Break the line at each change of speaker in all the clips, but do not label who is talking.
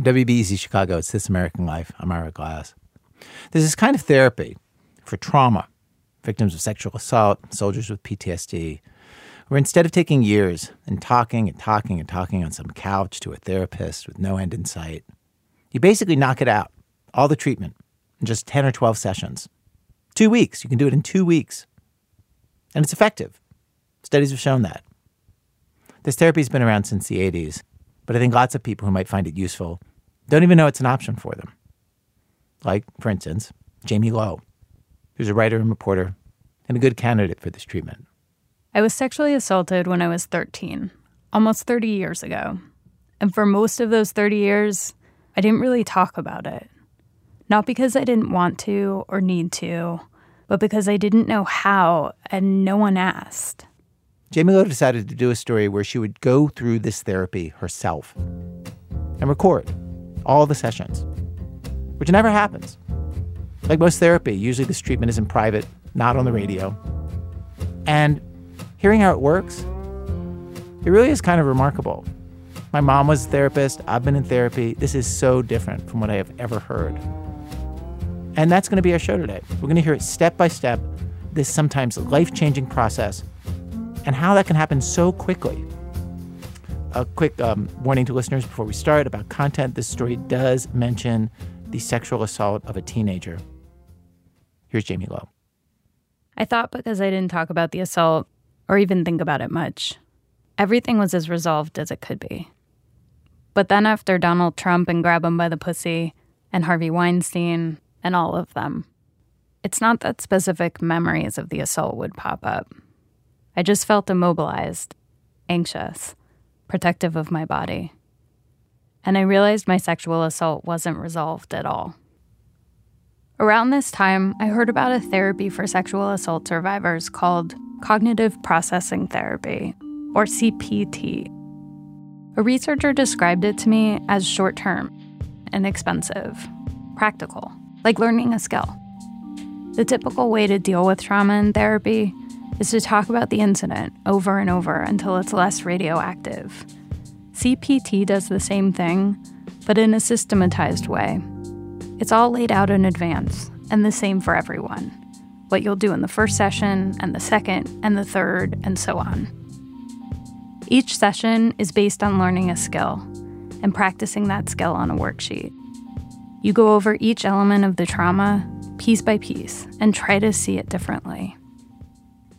WBEZ Chicago, it's This American Life. I'm Ira Glass. There's this kind of therapy for trauma, victims of sexual assault, soldiers with PTSD, where instead of taking years and talking and talking and talking on some couch to a therapist with no end in sight, you basically knock it out, all the treatment, in just 10 or 12 sessions. Two weeks. You can do it in two weeks. And it's effective. Studies have shown that. This therapy has been around since the 80s, but I think lots of people who might find it useful don't even know it's an option for them. Like, for instance, Jamie Lowe, who's a writer and reporter and a good candidate for this treatment.
I was sexually assaulted when I was 13, almost 30 years ago. And for most of those 30 years, I didn't really talk about it. Not because I didn't want to or need to, but because I didn't know how and no one asked.
Jamie Lowe decided to do a story where she would go through this therapy herself and record all the sessions, which never happens. Like most therapy, usually this treatment is in private, not on the radio. And hearing how it works, it really is kind of remarkable. My mom was a therapist. I've been in therapy. This is so different from what I have ever heard. And that's going to be our show today. We're going to hear it step by step, this sometimes life changing process, and how that can happen so quickly. A quick um, warning to listeners before we start about content this story does mention the sexual assault of a teenager. Here's Jamie Lowe.
I thought because I didn't talk about the assault, or even think about it much. Everything was as resolved as it could be. But then, after Donald Trump and Grab 'em by the Pussy, and Harvey Weinstein, and all of them, it's not that specific memories of the assault would pop up. I just felt immobilized, anxious, protective of my body. And I realized my sexual assault wasn't resolved at all. Around this time, I heard about a therapy for sexual assault survivors called Cognitive Processing Therapy, or CPT. A researcher described it to me as short term, inexpensive, practical, like learning a skill. The typical way to deal with trauma in therapy is to talk about the incident over and over until it's less radioactive. CPT does the same thing, but in a systematized way. It's all laid out in advance and the same for everyone what you'll do in the first session, and the second, and the third, and so on. Each session is based on learning a skill and practicing that skill on a worksheet. You go over each element of the trauma piece by piece and try to see it differently.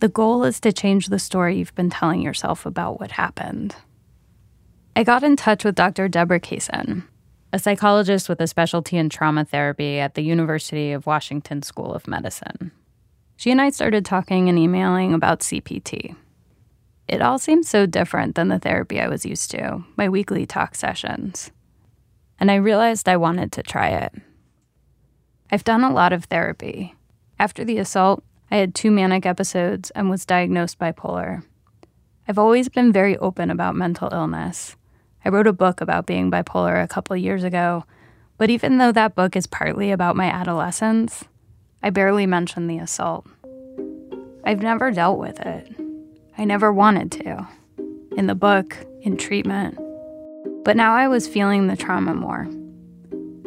The goal is to change the story you've been telling yourself about what happened. I got in touch with Dr. Deborah Kaysen, a psychologist with a specialty in trauma therapy at the University of Washington School of Medicine. She and I started talking and emailing about CPT. It all seemed so different than the therapy I was used to, my weekly talk sessions. And I realized I wanted to try it. I've done a lot of therapy. After the assault, I had two manic episodes and was diagnosed bipolar. I've always been very open about mental illness. I wrote a book about being bipolar a couple years ago, but even though that book is partly about my adolescence, I barely mention the assault. I've never dealt with it. I never wanted to. In the book, in treatment. But now I was feeling the trauma more.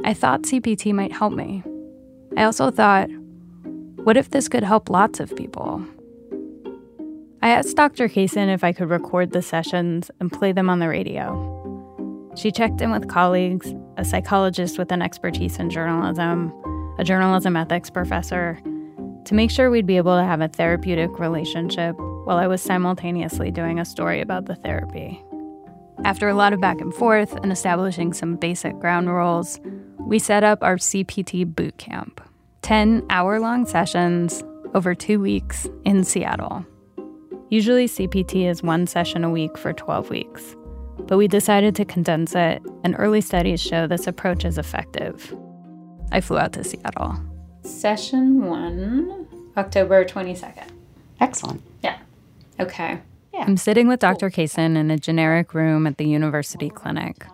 I thought CPT might help me. I also thought, what if this could help lots of people? I asked Dr. Kaysen if I could record the sessions and play them on the radio. She checked in with colleagues, a psychologist with an expertise in journalism, a journalism ethics professor, to make sure we'd be able to have a therapeutic relationship while I was simultaneously doing a story about the therapy. After a lot of back and forth and establishing some basic ground rules, we set up our CPT boot camp 10 hour long sessions over two weeks in Seattle. Usually, CPT is one session a week for 12 weeks, but we decided to condense it, and early studies show this approach is effective. I flew out to Seattle. Session one, October 22nd.
Excellent.
Yeah. Okay.
Yeah.
I'm sitting with Dr. Kaysen in a generic room at the university clinic.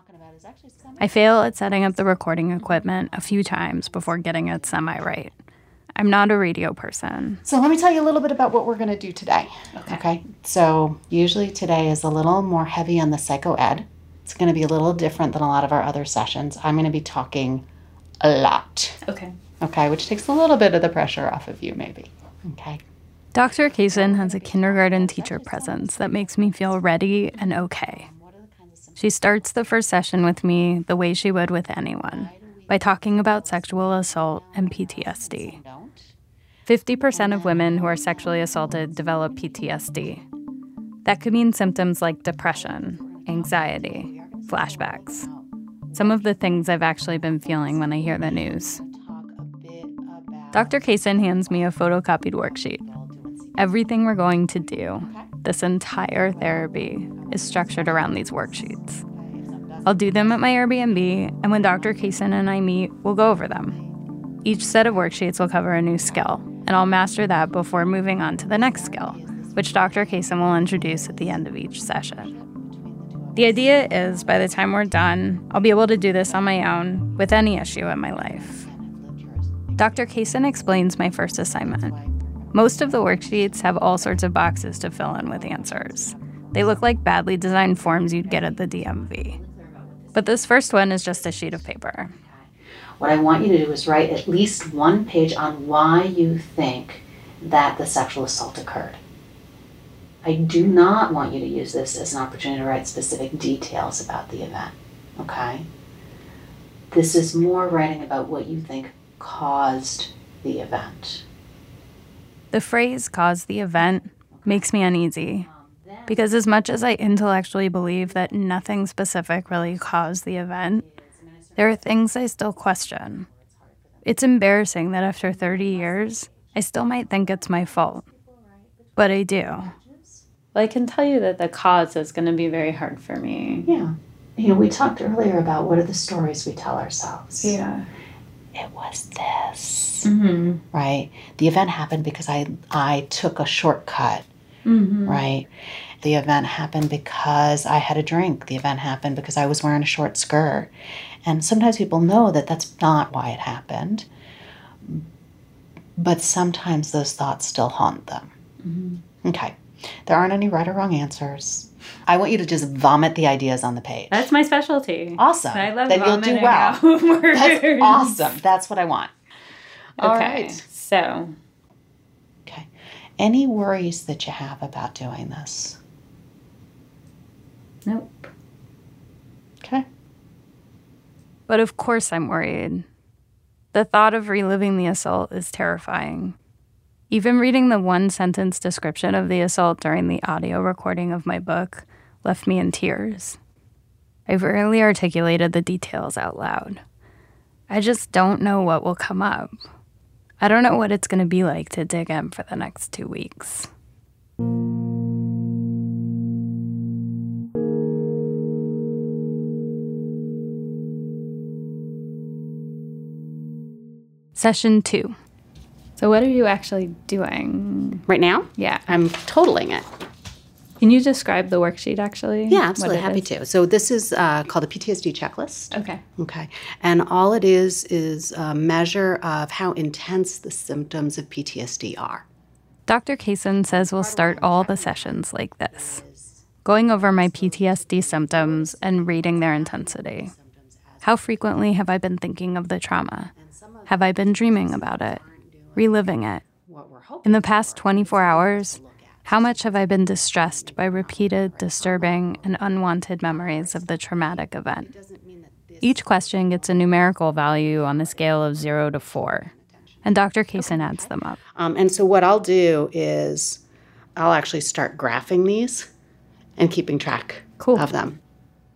I fail at setting up the recording equipment a few times before getting it semi right. I'm not a radio person.
So let me tell you a little bit about what we're going to do today.
Okay.
Okay. So usually today is a little more heavy on the psycho ed It's going to be a little different than a lot of our other sessions. I'm going to be talking a lot,
Okay.
okay, which takes a little bit of the pressure off of you, maybe. Okay.
Dr. Kaysen has a kindergarten teacher presence that makes me feel ready and okay. She starts the first session with me the way she would with anyone by talking about sexual assault and PTSD. 50% of women who are sexually assaulted develop PTSD. That could mean symptoms like depression, anxiety, flashbacks. Some of the things I've actually been feeling when I hear the news. Dr. Kaysen hands me a photocopied worksheet. Everything we're going to do, this entire therapy, is structured around these worksheets. I'll do them at my Airbnb, and when Dr. Kaysen and I meet, we'll go over them. Each set of worksheets will cover a new skill, and I'll master that before moving on to the next skill, which Dr. Kaysen will introduce at the end of each session. The idea is by the time we're done, I'll be able to do this on my own with any issue in my life. Dr. Kaysen explains my first assignment. Most of the worksheets have all sorts of boxes to fill in with answers. They look like badly designed forms you'd get at the DMV. But this first one is just a sheet of paper.
What I want you to do is write at least one page on why you think that the sexual assault occurred. I do not want you to use this as an opportunity to write specific details about the event, okay? This is more writing about what you think caused the event.
The phrase caused the event makes me uneasy because, as much as I intellectually believe that nothing specific really caused the event, there are things I still question. It's embarrassing that after 30 years, I still might think it's my fault. But I do. Well, I can tell you that the cause is going to be very hard for me.
Yeah. You know, we talked earlier about what are the stories we tell ourselves.
Yeah.
It was this.
Mm-hmm.
Right? The event happened because I I took a shortcut.
Mm-hmm.
Right? The event happened because I had a drink. The event happened because I was wearing a short skirt. And sometimes people know that that's not why it happened. But sometimes those thoughts still haunt them.
Mm-hmm.
Okay. There aren't any right or wrong answers. I want you to just vomit the ideas on the page.
That's my specialty.
awesome.
I love
that. you'll do well. That's awesome. That's what I want. All
okay.
right.
So.
Any worries that you have about doing this?
nope.
Okay.
But of course, I'm worried. The thought of reliving the assault is terrifying. Even reading the one sentence description of the assault during the audio recording of my book left me in tears. I've rarely articulated the details out loud. I just don't know what will come up. I don't know what it's going to be like to dig in for the next two weeks. Session two. So, what are you actually doing?
Right now,
Yeah.
I'm totaling it.
Can you describe the worksheet actually?
Yeah, absolutely. Happy
is?
to. So this is uh, called the PTSD checklist.
Okay.
Okay. And all it is is a measure of how intense the symptoms of PTSD are.
Dr. Kaysen says we'll start all the sessions like this going over my PTSD symptoms and rating their intensity. How frequently have I been thinking of the trauma? Have I been dreaming about it, reliving it?
What we're hoping
In the past 24 hours, how much have I been distressed by repeated, disturbing, and unwanted memories of the traumatic event? Each question gets a numerical value on the scale of 0 to 4, and Dr. Kaysen adds them up.
Um, and so what I'll do is I'll actually start graphing these and keeping track
Cool.
of them.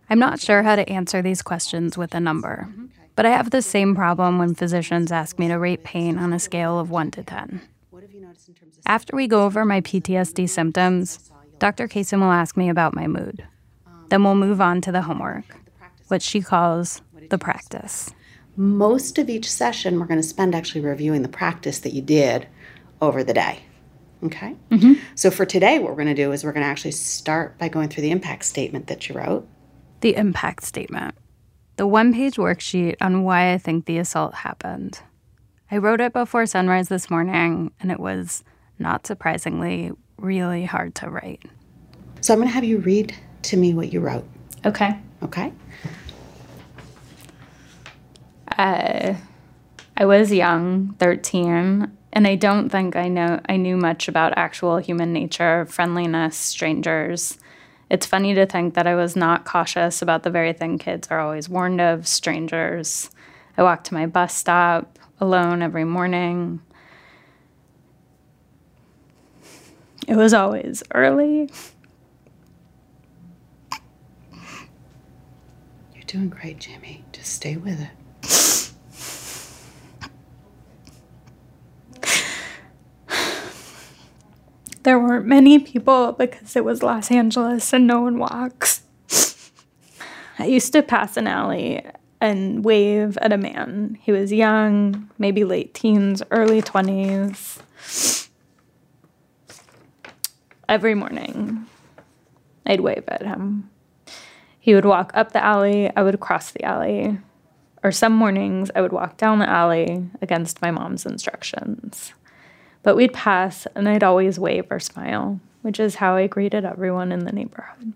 I'm not sure how to answer these questions with a number, but I have the same problem when physicians ask me to rate pain on a scale of 1 to 10. After we go over my PTSD symptoms, Dr. Kaysen will ask me about my mood. Then we'll move on to the homework, which she calls the practice.
Most of each session, we're going to spend actually reviewing the practice that you did over the day. Okay? Mm-hmm. So for today, what we're going to do is we're going to actually start by going through the impact statement that you wrote.
The impact statement, the one page worksheet on why I think the assault happened. I wrote it before sunrise this morning, and it was, not surprisingly, really hard to write.
So I'm going to have you read to me what you wrote.
Okay.
Okay?
Uh, I was young, 13, and I don't think I know I knew much about actual human nature, friendliness, strangers. It's funny to think that I was not cautious about the very thing kids are always warned of, strangers. I walked to my bus stop alone every morning. It was always early.
You're doing great, Jimmy. Just stay with it.
There weren't many people because it was Los Angeles and no one walks. I used to pass an alley and wave at a man. He was young, maybe late teens, early 20s. Every morning, I'd wave at him. He would walk up the alley, I would cross the alley. Or some mornings, I would walk down the alley against my mom's instructions. But we'd pass, and I'd always wave or smile, which is how I greeted everyone in the neighborhood.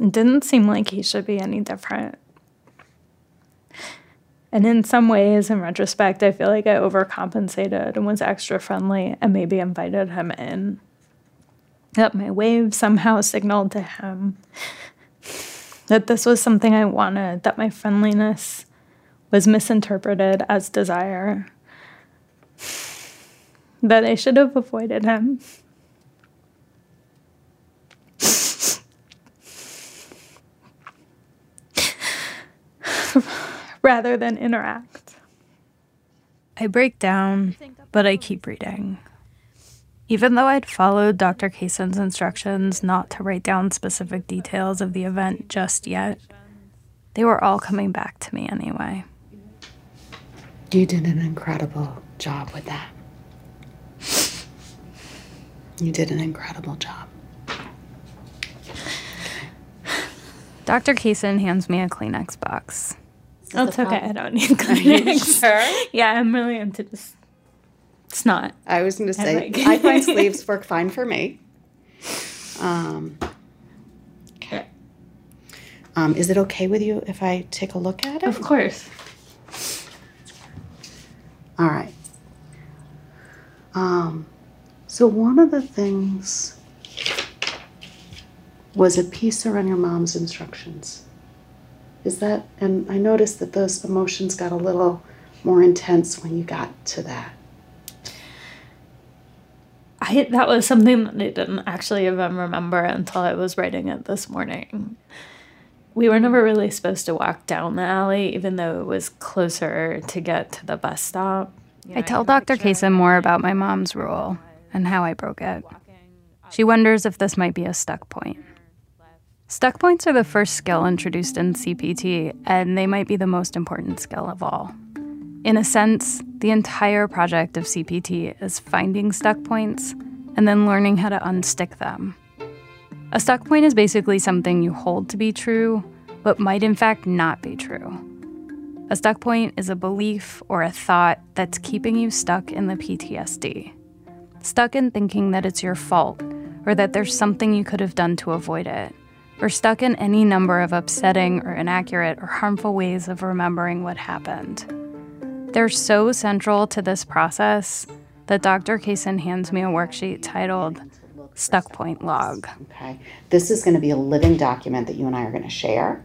It didn't seem like he should be any different. And in some ways, in retrospect, I feel like I overcompensated and was extra friendly and maybe invited him in. That my wave somehow signaled to him that this was something I wanted, that my friendliness was misinterpreted as desire, that I should have avoided him. Rather than interact. I break down, but I keep reading. Even though I'd followed Dr. Kaysen's instructions not to write down specific details of the event just yet, they were all coming back to me anyway.
You did an incredible job with that. You did an incredible job.
Dr. Kayson hands me a Kleenex box.
That's
That's okay. I don't need Kleenex.
sure?
Yeah, I'm really into this. It's not.
I was going to say,
like-
I find sleeves work fine for me. Um, okay. Um, is it okay with you if I take a look at it?
Of course.
All right. Um, so one of the things was a piece around your mom's instructions. Is that, and I noticed that those emotions got a little more intense when you got to that.
I that was something that I didn't actually even remember until I was writing it this morning. We were never really supposed to walk down the alley, even though it was closer to get to the bus stop. I tell Dr. Kaysen more about my mom's rule and how I broke it. She wonders if this might be a stuck point. Stuck points are the first skill introduced in CPT, and they might be the most important skill of all. In a sense, the entire project of CPT is finding stuck points and then learning how to unstick them. A stuck point is basically something you hold to be true, but might in fact not be true. A stuck point is a belief or a thought that's keeping you stuck in the PTSD. Stuck in thinking that it's your fault, or that there's something you could have done to avoid it, or stuck in any number of upsetting or inaccurate or harmful ways of remembering what happened. They're so central to this process that Dr. Kaysen hands me a worksheet titled Stuck Point Log.
Okay. This is going to be a living document that you and I are going to share.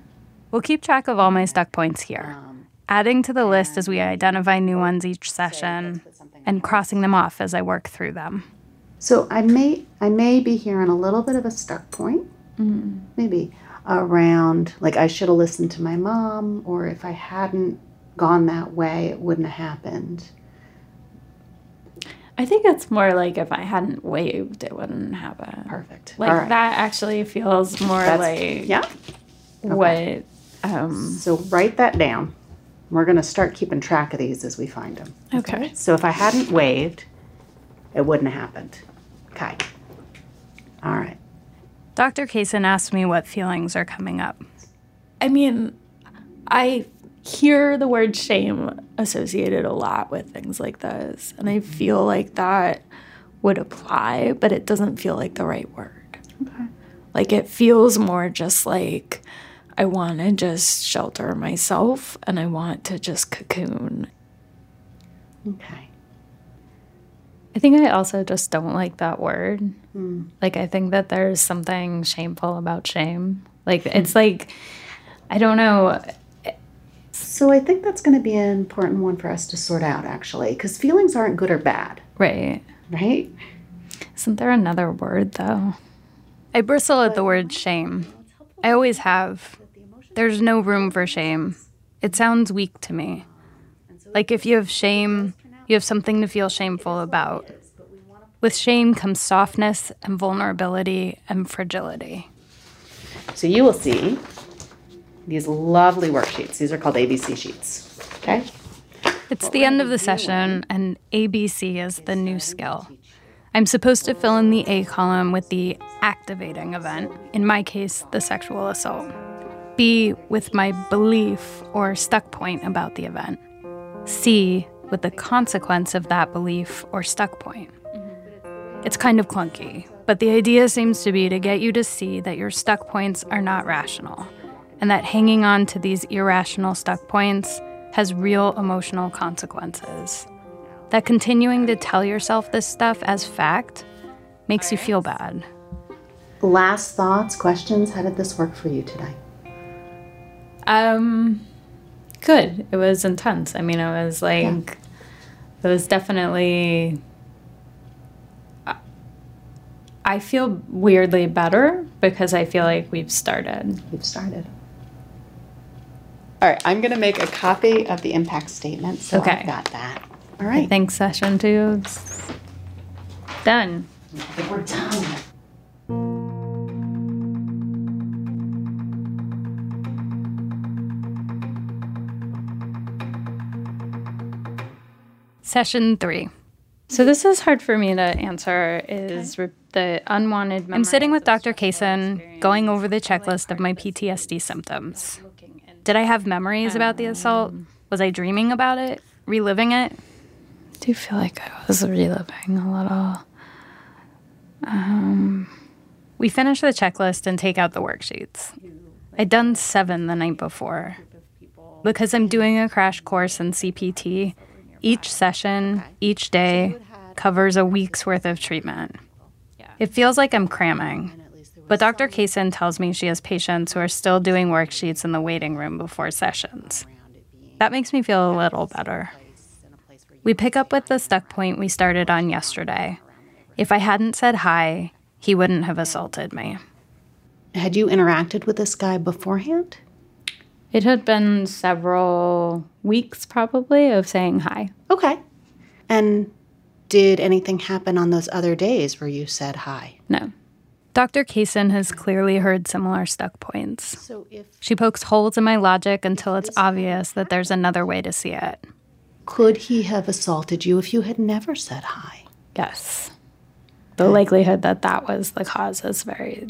We'll keep track of all my stuck points here, um, adding to the list as we identify new ones each session and crossing them off as I work through them.
So I may I may be here hearing a little bit of a stuck point, maybe around like I should have listened to my mom, or if I hadn't gone that way, it wouldn't have happened.
I think it's more like if I hadn't waved, it wouldn't happen.
Perfect.
Like
right.
that actually feels more
That's-
like
Yeah.
what um
So write that down. We're going to start keeping track of these as we find them.
okay.
So if I hadn't waved, it wouldn't have happened. Okay. All right.
Dr. Kaysen asked me what feelings are coming up.
I mean, I hear the word shame associated a lot with things like this, and I feel like that would apply, but it doesn't feel like the right word. Okay. Like it feels more just like I want to just shelter myself and I want to just cocoon.
Okay.
I think I also just don't like that word. Hmm. Like, I think that there's something shameful about shame. Like, it's like, I don't know.
So I think that's going to be an important one for us to sort out, actually, because feelings aren't good or bad,
Right.
right?
Isn't there another word, though? I bristle at the word shame. I always have. There's no room for shame. It sounds weak to me. Like if you have shame, you have something to feel shameful about. With shame comes softness and vulnerability and fragility.
So you will see these lovely worksheets. These are called ABC sheets. Okay?
It's the end of the session, and ABC is the new skill. I'm supposed to fill in the A column with the activating event, in my case, the sexual assault. B with my belief or stuck point about the event. C with the consequence of that belief or stuck point. It's kind of clunky, but the idea seems to be to get you to see that your stuck points are not rational, and that hanging on to these irrational stuck points has real emotional consequences. That continuing to tell yourself this stuff as fact makes you feel bad.
Last thoughts, questions. How did this work for you today?
Um, good. It was intense. I mean, it was like, it was definitely. I- I feel weirdly better because I feel like we've started.
We've started. All right, I'm going to make a copy of the impact statement. So
Okay.
I've got that. All right.
I think session two is done.
I think we're done.
Session three. So this is hard for me to answer. Is re- the unwanted? I'm sitting with Dr. Kaysen, going over the checklist of my PTSD symptoms. Did I have memories about the assault? Was I dreaming about it? Reliving it? I do feel like I was reliving a little. Um, we finish the checklist and take out the worksheets. I'd done seven the night before. Because I'm doing a crash course in CPT, each session, each day, covers a week's worth of treatment. It feels like I'm cramming. But Dr. Kaysen tells me she has patients who are still doing worksheets in the waiting room before sessions. That makes me feel a little better. We pick up with the stuck point we started on yesterday. If I hadn't said hi, he wouldn't have assaulted me.
Had you interacted with this guy beforehand?
It had been several weeks, probably, of saying hi.
Okay. And did anything happen on those other days where you said hi?
No. Dr. Kaysen has clearly heard similar stuck points.
So if
She pokes holes in my logic until it's obvious that there's another way to see it.
could he have assaulted you if you had never said hi?
Yes. The likelihood that that was the cause is very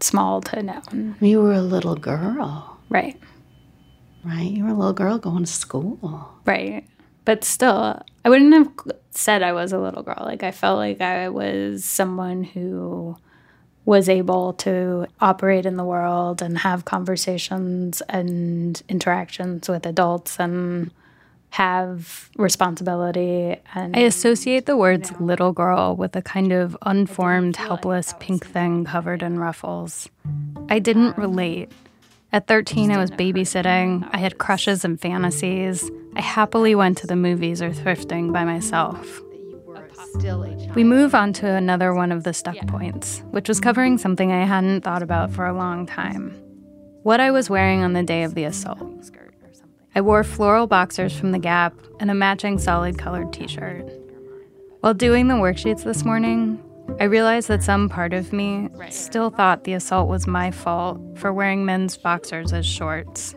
small to known.
You were a little girl,
Right.
Right? You were a little girl going to school.
Right. But still, I wouldn't have said I was a little girl. Like, I felt like I was someone who was able to operate in the world and have conversations and interactions with adults and have responsibility. And I associate the words little girl with a kind of unformed, helpless pink thing covered in ruffles. I didn't relate. At 13, I was babysitting. I had crushes and fantasies. I happily went to the movies or thrifting by myself. We move on to another one of the stuck points, which was covering something I hadn't thought about for a long time. What I was wearing on the day of the assault. I wore floral boxers from the Gap and a matching solid colored t shirt. While doing the worksheets this morning, I realized that some part of me still thought the assault was my fault for wearing men's boxers as shorts.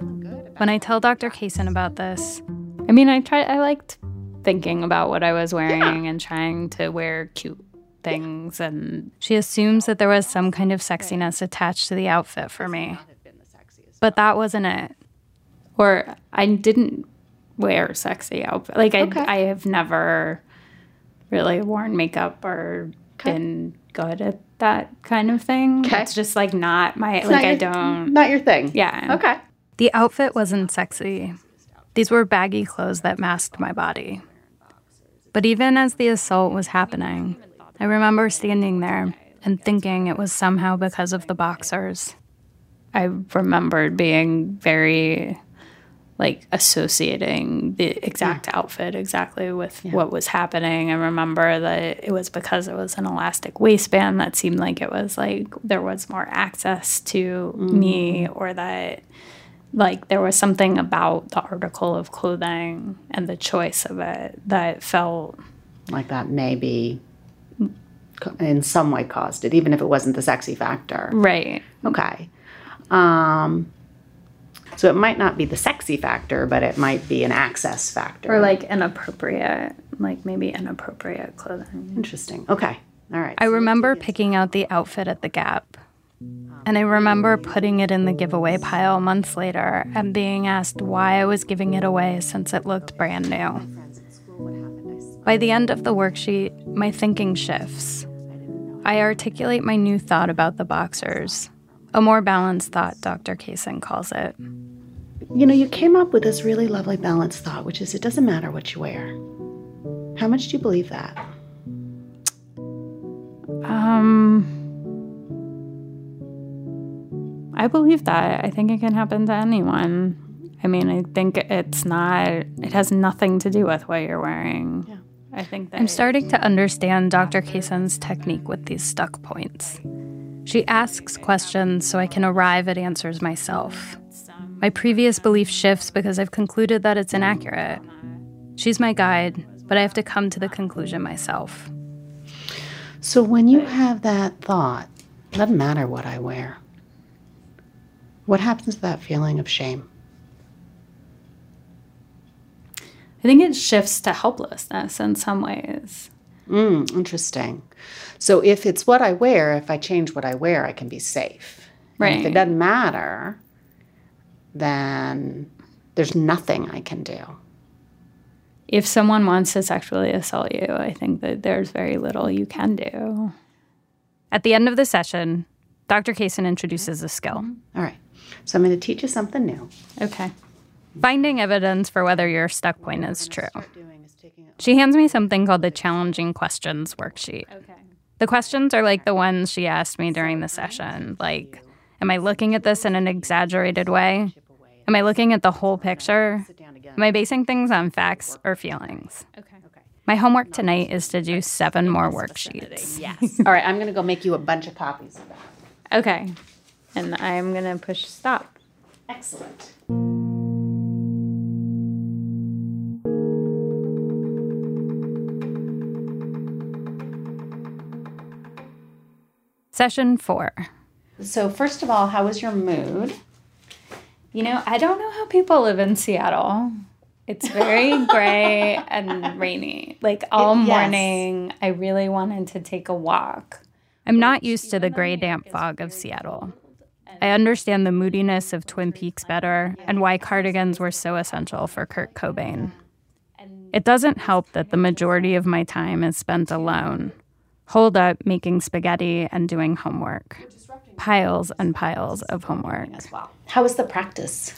When I tell Dr. Kaysen about this, I mean, I tried, I liked thinking about what I was wearing and trying to wear cute things. And she assumes that there was some kind of sexiness attached to the outfit for me. But that wasn't it. Or I didn't wear sexy outfit. Like I,
Okay.
I have never really worn makeup or been good at that kind of thing.
Okay.
It's just like not my
It's
like
not
I
your-
don't.
Not your thing.
Yeah.
Okay.
The outfit wasn't sexy. These were baggy clothes that masked my body. But even as the assault was happening, I remember standing there and thinking it was somehow because of the boxers. I remembered being very like associating the exact outfit exactly with what was happening. I remember that it was because it was an elastic waistband that seemed like it was like there was more access to me or that like there was something about the article of clothing and the choice of it that felt
Like that maybe in some way caused it, even if it wasn't the sexy factor.
right.
Okay. Um, so it might not be the sexy factor, but it might be an access factor.
Or like inappropriate, like maybe inappropriate clothing.
Interesting. Okay. All right.
I remember picking out the outfit at the Gap. And I remember putting it in the giveaway pile months later and being asked why I was giving it away since it looked brand new. By the end of the worksheet, my thinking shifts. I articulate my new thought about the boxers, a more balanced thought, Dr. Kaysen calls it.
You know, you came up with this really lovely balanced thought, which is it doesn't matter what you wear. How much do you believe that?
Um, I believe that. I think it can happen to anyone. I mean, I think it's not, it has nothing to do with what you're wearing.
Yeah.
I think that. I'm starting to understand Dr. Kaysen's technique with these stuck points. She asks questions so I can arrive at answers myself. My previous belief shifts because I've concluded that it's inaccurate. She's my guide, but I have to come to the conclusion myself.
So when you have that thought, it doesn't matter what I wear. What happens to that feeling of shame?
I think it shifts to helplessness in some ways.
Mm, interesting. So if it's what I wear, if I change what I wear, I can be safe. And if it doesn't matter, then there's nothing I can do.
If someone wants to sexually assault you, I think that there's very little you can do. At the end of the session, Dr. Kaysen introduces a skill.
All right. So I'm going to teach you something new.
Okay. Finding evidence for whether your stuck point is true. She hands me something called the challenging questions worksheet.
Okay.
The questions are like the ones she asked me during the session. Like, am I looking at this in an exaggerated way? Am I looking at the whole picture? Am I basing things on facts or feelings?
Okay.
My homework tonight is to do seven more worksheets.
Yes. All right. I'm going to go make you a bunch of copies of that.
Okay. And I'm going to push stop.
Excellent.
Session four.
So first of all, how was your mood?
You know, I don't know how people live in Seattle. It's very gray and rainy. Like all
Yes.
morning, I really wanted to take a walk. I'm not used to the gray, damp fog of Seattle. I understand the moodiness of Twin Peaks better and why cardigans were so essential for Kurt Cobain. It doesn't help that the majority of my time is spent alone, holed up making spaghetti and doing homework. Piles and piles of homework. As well.
How was the practice?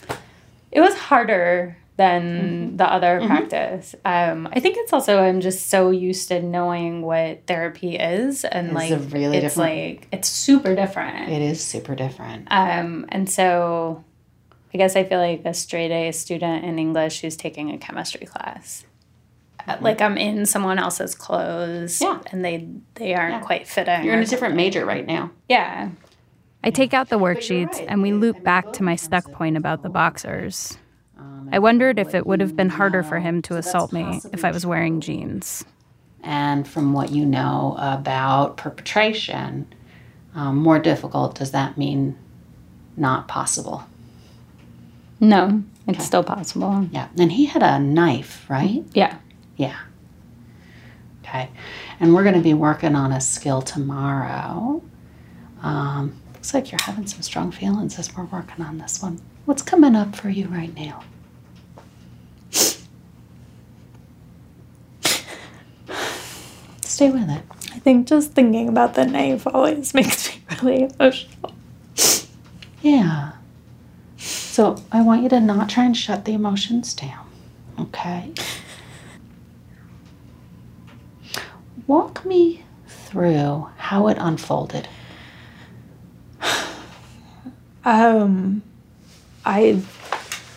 It was harder than
Mm-hmm.
the other practice. Um, I think it's also I'm just so used to knowing what therapy is, and
It's
like
really
it's
different-
like it's super different.
It is super different.
Um, and so, I guess I feel like a straight A student in English who's taking a chemistry class. Uh, Like I'm in someone else's clothes,
Mm-hmm. Yeah.
and they they aren't quite fitting.
You're in a different major right now.
yeah. I take out the worksheets and we loop back to my stuck point about the boxers. I wondered if it would have been harder for him to assault me if I was wearing jeans.
And from what you know about perpetration, um, more difficult, does that mean not possible?
No, it's still possible.
Yeah. And he had a knife, right?
Yeah.
Yeah. Okay. And we're going to be working on a skill tomorrow. Um, looks like you're having some strong feelings as we're working on this one. What's coming up for you right now? Stay with it.
I think just thinking about the knife always makes me really emotional.
Yeah. So I want you to not try and shut the emotions down, okay? Walk me through how it unfolded.
Um, I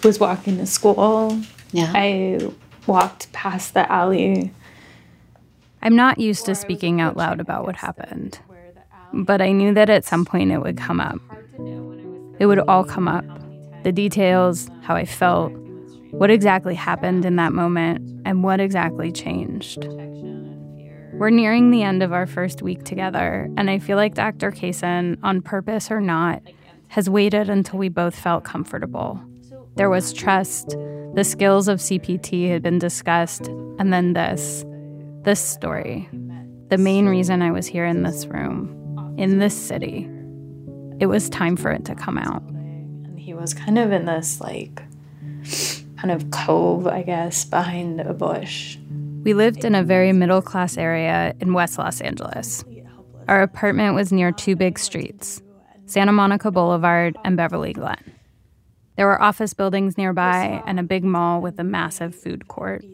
was walking to school.
Yeah.
I walked past the alley.
I'm not used to speaking out loud about what happened, but I knew that at some point it would come up. It would all come up the details, how I felt, what exactly happened in that moment, and what exactly changed. We're nearing the end of our first week together, and I feel like Dr. Kaysen, on purpose or not, has waited until we both felt comfortable. There was trust, the skills of CPT had been discussed, and then this this story. The main reason I was here in this room, in this city. It was time for it to come out.
And he was kind of in this, like, kind of cove, I guess, behind a bush.
We lived in a very middle class area in West Los Angeles. Our apartment was near two big streets Santa Monica Boulevard and Beverly Glen. There were office buildings nearby and a big mall with a massive food court.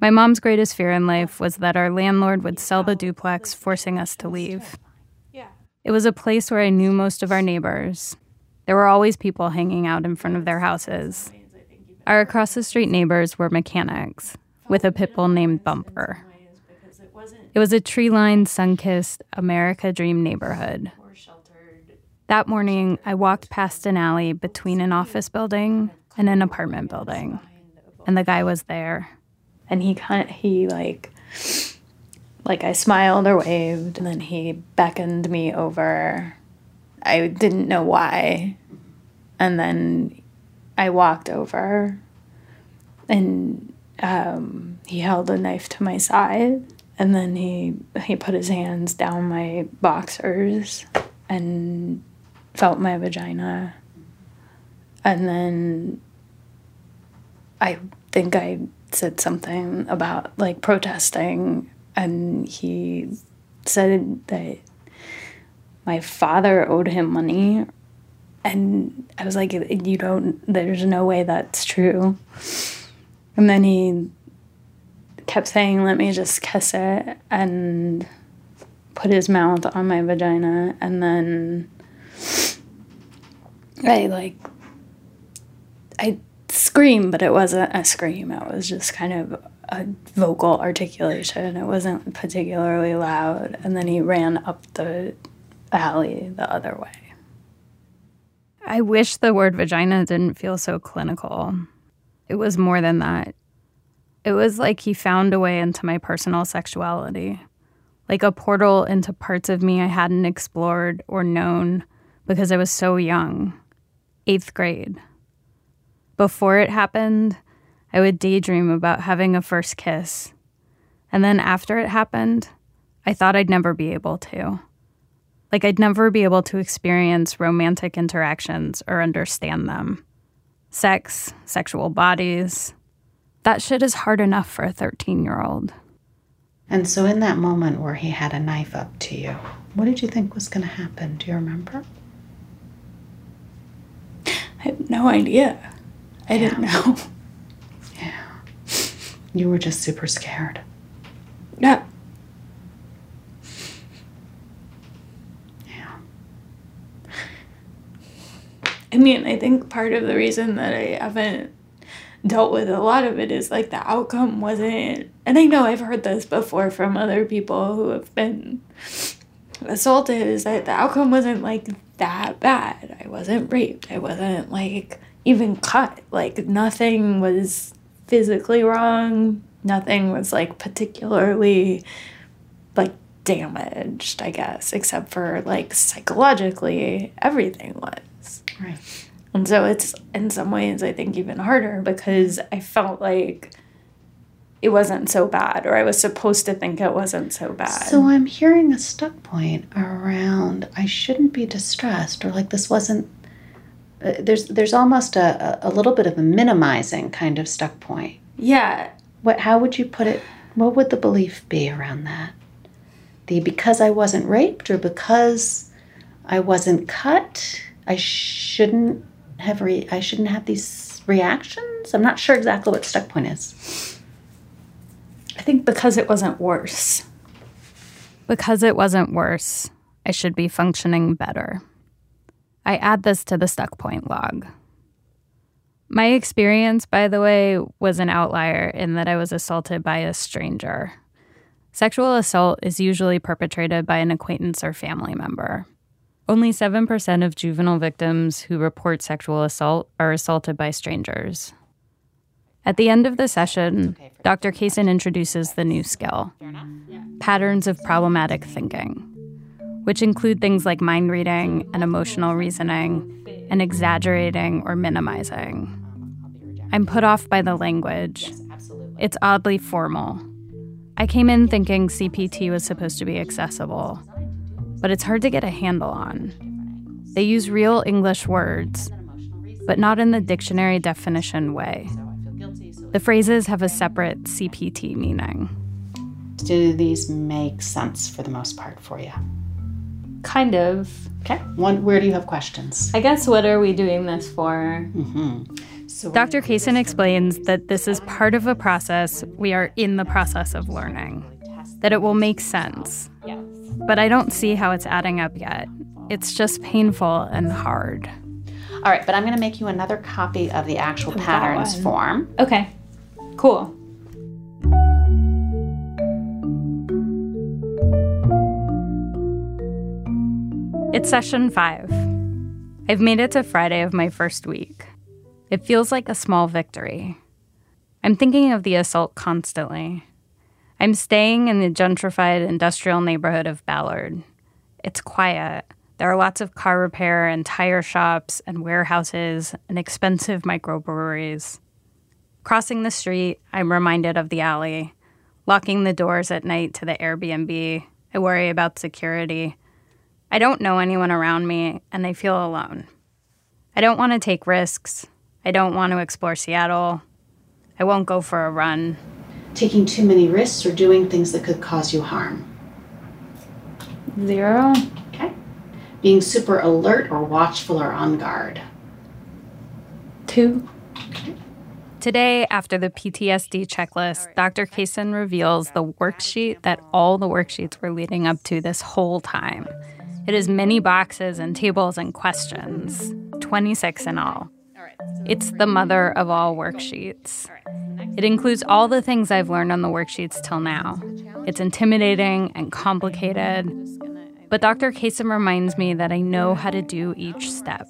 My mom's greatest fear in life was that our landlord would sell the duplex, forcing us to leave. It was a place where I knew most of our neighbors. There were always people hanging out in front of their houses. Our across the street neighbors were mechanics with a pit bull named Bumper. It was a tree lined, sun kissed America Dream neighborhood. That morning, I walked past an alley between an office building and an apartment building, and the guy was there.
And he kind of, he like, like I smiled or waved, and then he beckoned me over. I didn't know why. And then I walked over, and um, he held a knife to my side. And then he he put his hands down my boxers and felt my vagina. And then I think I said something about like protesting, and he said that my father owed him money. And I was like, You don't, there's no way that's true. And then he kept saying, Let me just kiss it, and put his mouth on my vagina. And then I like I screamed, but it wasn't a scream. It was just kind of a vocal articulation. It wasn't particularly loud. And then he ran up the alley the other way.
I wish the word vagina didn't feel so clinical. It was more than that. It was like he found a way into my personal sexuality, like a portal into parts of me I hadn't explored or known because I was so young eighth grade. Before it happened, I would daydream about having a first kiss. And then after it happened, I thought I'd never be able to. Like I'd never be able to experience romantic interactions or understand them. Sex, sexual bodies, that shit is hard enough for a 13 year old.
And so, in that moment where he had a knife up to you, what did you think was going to happen? Do you remember?
I had no idea. I didn't know.
Yeah. You were just super scared.
Yeah.
Yeah.
I mean, I think part of the reason that I haven't dealt with a lot of it is like the outcome wasn't, and I know I've heard this before from other people who have been assaulted, is that the outcome wasn't like that bad. I wasn't raped. I wasn't like even cut. Like nothing was physically wrong. Nothing was like particularly like damaged, I guess, except for like psychologically, everything was.
Right.
And so it's in some ways, I think, even harder because I felt like it wasn't so bad, or I was supposed to think it wasn't so bad.
So I'm hearing a stuck point around I shouldn't be distressed, or like this wasn't. Uh, there's there's almost a, a little bit of a minimizing kind of stuck point.
yeah,
What? How would you put it? What would the belief be around that? the because I wasn't raped or because I wasn't cut, I shouldn't have re- I shouldn't have these reactions. I'm not sure exactly what stuck point is.
I think because it wasn't worse.
Because it wasn't worse, I should be functioning better. I add this to the stuck point log. My experience, by the way, was an outlier in that I was assaulted by a stranger. Sexual assault is usually perpetrated by an acquaintance or family member. Only 7% of juvenile victims who report sexual assault are assaulted by strangers. At the end of the session, Dr. Kaysen introduces the new skill patterns of problematic thinking, which include things like mind reading and emotional reasoning and exaggerating or minimizing. I'm put off by the language. It's oddly formal. I came in thinking CPT was supposed to be accessible, but it's hard to get a handle on. They use real English words, but not in the dictionary definition way. The phrases have a separate CPT meaning.
Do these make sense for the most part for you?
Kind of.
Okay. One, where do you have questions?
I guess what are we doing this for? Mm-hmm.
So
Dr. Kaysen explains that this is part of a process we are in the process of learning, that it will make sense. But I don't see how it's adding up yet. It's just painful and hard.
All right, but I'm going to make you another copy of the actual patterns form.
Okay. Cool.
It's session five. I've made it to Friday of my first week. It feels like a small victory. I'm thinking of the assault constantly. I'm staying in the gentrified industrial neighborhood of Ballard. It's quiet. There are lots of car repair and tire shops and warehouses and expensive microbreweries. Crossing the street, I'm reminded of the alley. Locking the doors at night to the Airbnb, I worry about security. I don't know anyone around me, and I feel alone. I don't want to take risks. I don't want to explore Seattle. I won't go for a run.
Taking too many risks or doing things that could cause you harm.
Zero.
Okay. Being super alert or watchful or on guard.
Two.
Today, after the PTSD checklist, Dr. Kaysen reveals the worksheet that all the worksheets were leading up to this whole time. It is many boxes and tables and questions, 26 in all. It's the mother of all worksheets. It includes all the things I've learned on the worksheets till now. It's intimidating and complicated, but Dr. Kaysen reminds me that I know how to do each step.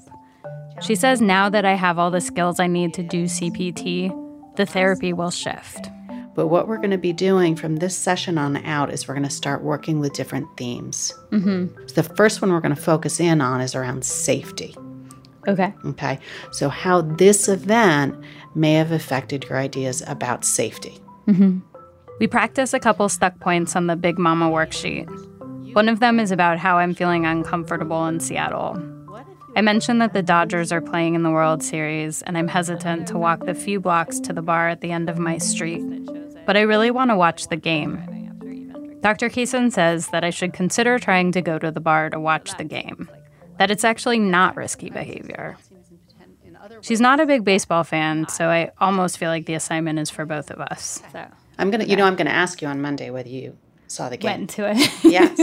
She says now that I have all the skills I need to do CPT, the therapy will shift.
But what we're going to be doing from this session on out is we're going to start working with different themes. Mm-hmm. So the first one we're going to focus in on is around safety.
Okay.
Okay. So, how this event may have affected your ideas about safety. Mm-hmm.
We practice a couple stuck points on the Big Mama worksheet. One of them is about how I'm feeling uncomfortable in Seattle. I mentioned that the Dodgers are playing in the World Series, and I'm hesitant to walk the few blocks to the bar at the end of my street. But I really want to watch the game. Dr. Kaysen says that I should consider trying to go to the bar to watch the game, that it's actually not risky behavior. She's not a big baseball fan, so I almost feel like the assignment is for both of us.
So
I'm gonna, you know, I'm gonna ask you on Monday whether you saw the game.
went into it.
Yes.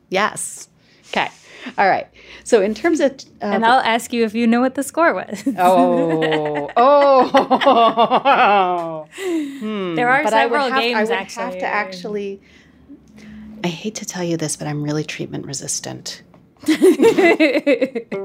yes. Okay. All right. So in terms of, uh,
And I'll ask you if you know what the score was.
oh, oh,
there are
but I would
several
have,
games
I would
actually.
have to actually. I hate to tell you this, but I'm really treatment resistant.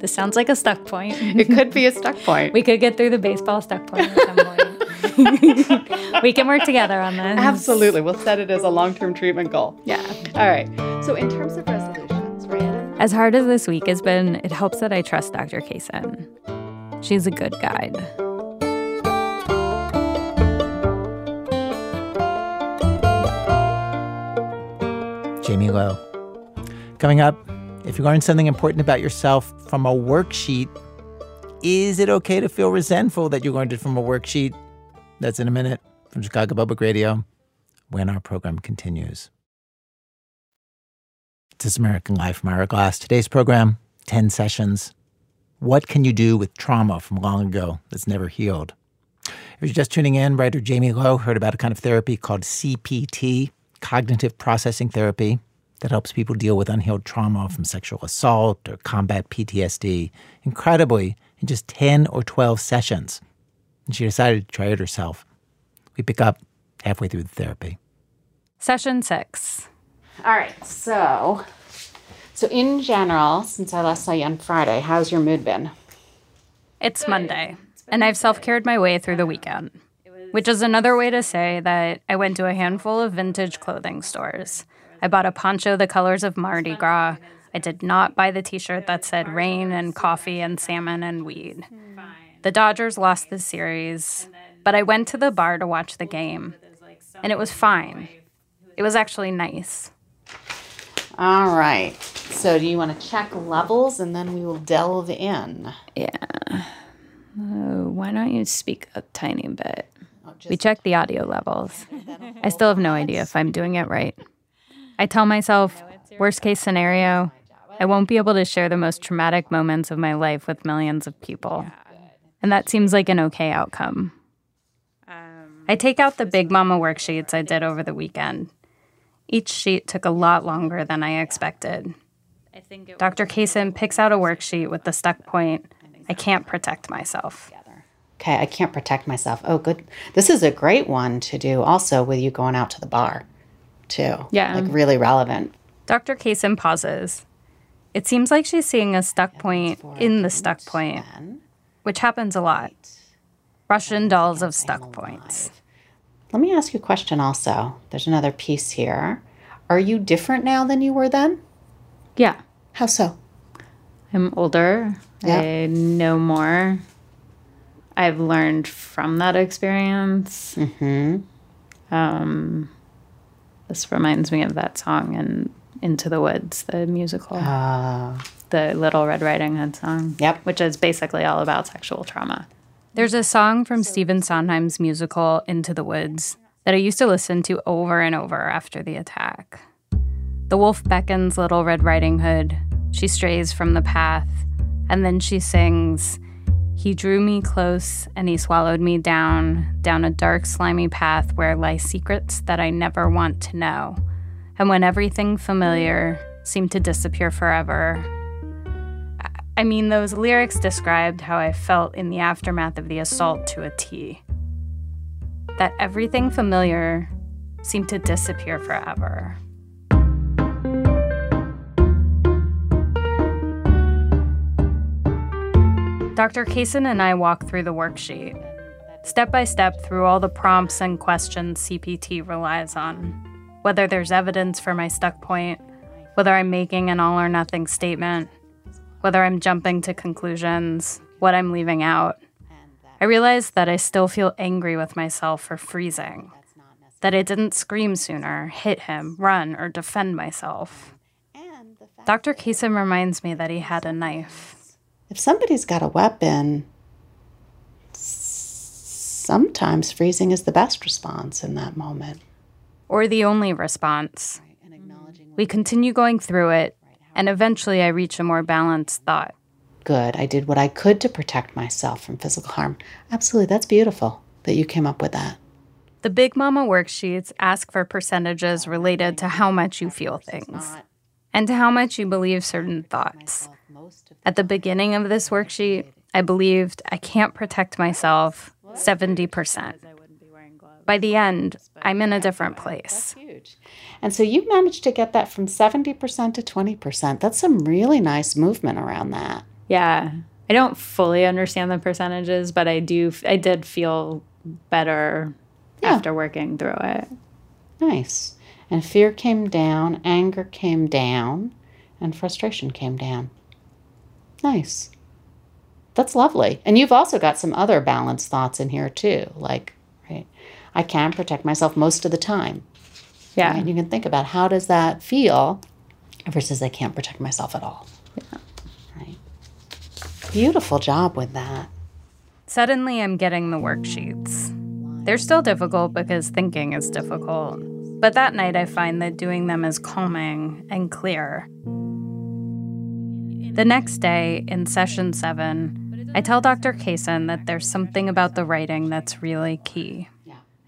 This sounds like a stuck point.
It could be a stuck point.
We could get through the baseball stuck point at some point. we can work together on this.
Absolutely. We'll set it as a long term treatment goal. Yeah. All right. So, in terms of resolutions, right?
As hard as this week has been, it helps that I trust Dr. Kaysen. She's a good guide.
Jamie Lowe. Coming up, if you learn something important about yourself from a worksheet, is it okay to feel resentful that you learned it from a worksheet? That's in a minute from Chicago Public Radio when our program continues. This American Life, I'm Ira Glass. Today's program 10 sessions. What can you do with trauma from long ago that's never healed? If you're just tuning in, writer Jamie Lowe heard about a kind of therapy called CPT, cognitive processing therapy, that helps people deal with unhealed trauma from sexual assault or combat PTSD, incredibly, in just 10 or 12 sessions. And she decided to try it herself. We pick up halfway through the therapy.
Session six.
All right, so so in general, since I last saw you on Friday, how's your mood been?
It's Monday, and I've self cared my way through the weekend, which is another way to say that I went to a handful of vintage clothing stores. I bought a poncho the colors of Mardi Gras. I did not buy the t shirt that said rain and coffee and salmon and weed. The Dodgers lost the series, but I went to the bar to watch the game, and it was fine. It was actually nice.
All right. So do you want to check levels and then we will delve in?
Yeah. Uh, why don't you speak a tiny bit? We check the audio levels. I still have no idea if I'm doing it right. I tell myself, worst case scenario, I won't be able to share the most traumatic moments of my life with millions of people. And that seems like an okay outcome. I take out the Big Mama worksheets I did over the weekend. Each sheet took a lot longer than I expected. Dr. Kaysen picks out a worksheet with the stuck point I can't protect myself.
Okay, I can't protect myself. Oh, good. This is a great one to do also with you going out to the bar, too.
Yeah.
Like really relevant.
Dr. Kaysen pauses. It seems like she's seeing a stuck point in the stuck point, which happens a lot. Russian dolls of stuck points.
Let me ask you a question also. There's another piece here. Are you different now than you were then?
Yeah.
How so?
I'm older.
Yeah.
I know more. I've learned from that experience.
Mm-hmm.
Um, this reminds me of that song in Into the Woods, the musical,
Uh,
the Little Red Riding Hood song.
Yep.
Which is basically all about sexual trauma. There's a song from Stephen Sondheim's musical Into the Woods that I used to listen to over and over after the attack. The wolf beckons Little Red Riding Hood. She strays from the path, and then she sings, He drew me close and he swallowed me down, down a dark, slimy path where lie secrets that I never want to know. And when everything familiar seemed to disappear forever, I mean, those lyrics described how I felt in the aftermath of the assault to a T. That everything familiar seemed to disappear forever. Dr. Kaysen and I walk through the worksheet, step by step through all the prompts and questions CPT relies on. Whether there's evidence for my stuck point, whether I'm making an all or nothing statement, whether I'm jumping to conclusions, what I'm leaving out. I realize that I still feel angry with myself for freezing, that I didn't scream sooner, hit him, run, or defend myself. Dr. Kaysen reminds me that he had a knife.
If somebody's got a weapon, sometimes freezing is the best response in that moment.
or the only response. We continue going through it, and eventually I reach a more balanced thought.
Good. I did what I could to protect myself from physical harm. Absolutely. That's beautiful that you came up with that.
The Big Mama worksheets ask for percentages related to how much you feel things and to how much you believe certain thoughts. At the beginning of this worksheet, I believed I can't protect myself 70%. By the end, I'm in a different place.
Huge. And so you managed to get that from 70% to 20%. That's some really nice movement around that.
Yeah. I don't fully understand the percentages, but I do I did feel better
Yeah.
after working through it.
Nice. And fear came down, anger came down, and frustration came down. Nice. That's lovely. And you've also got some other balanced thoughts in here too, like, right, I can protect myself most of the time.
Yeah.
And you can think about how does that feel versus I can't protect myself at all. Yeah. Right. Beautiful job with that.
Suddenly, I'm getting the worksheets. They're still difficult because thinking is difficult, But that night, I find that doing them is calming and clear. The next day, in session seven, I tell Dr. Kaysen that there's something about the writing that's really key.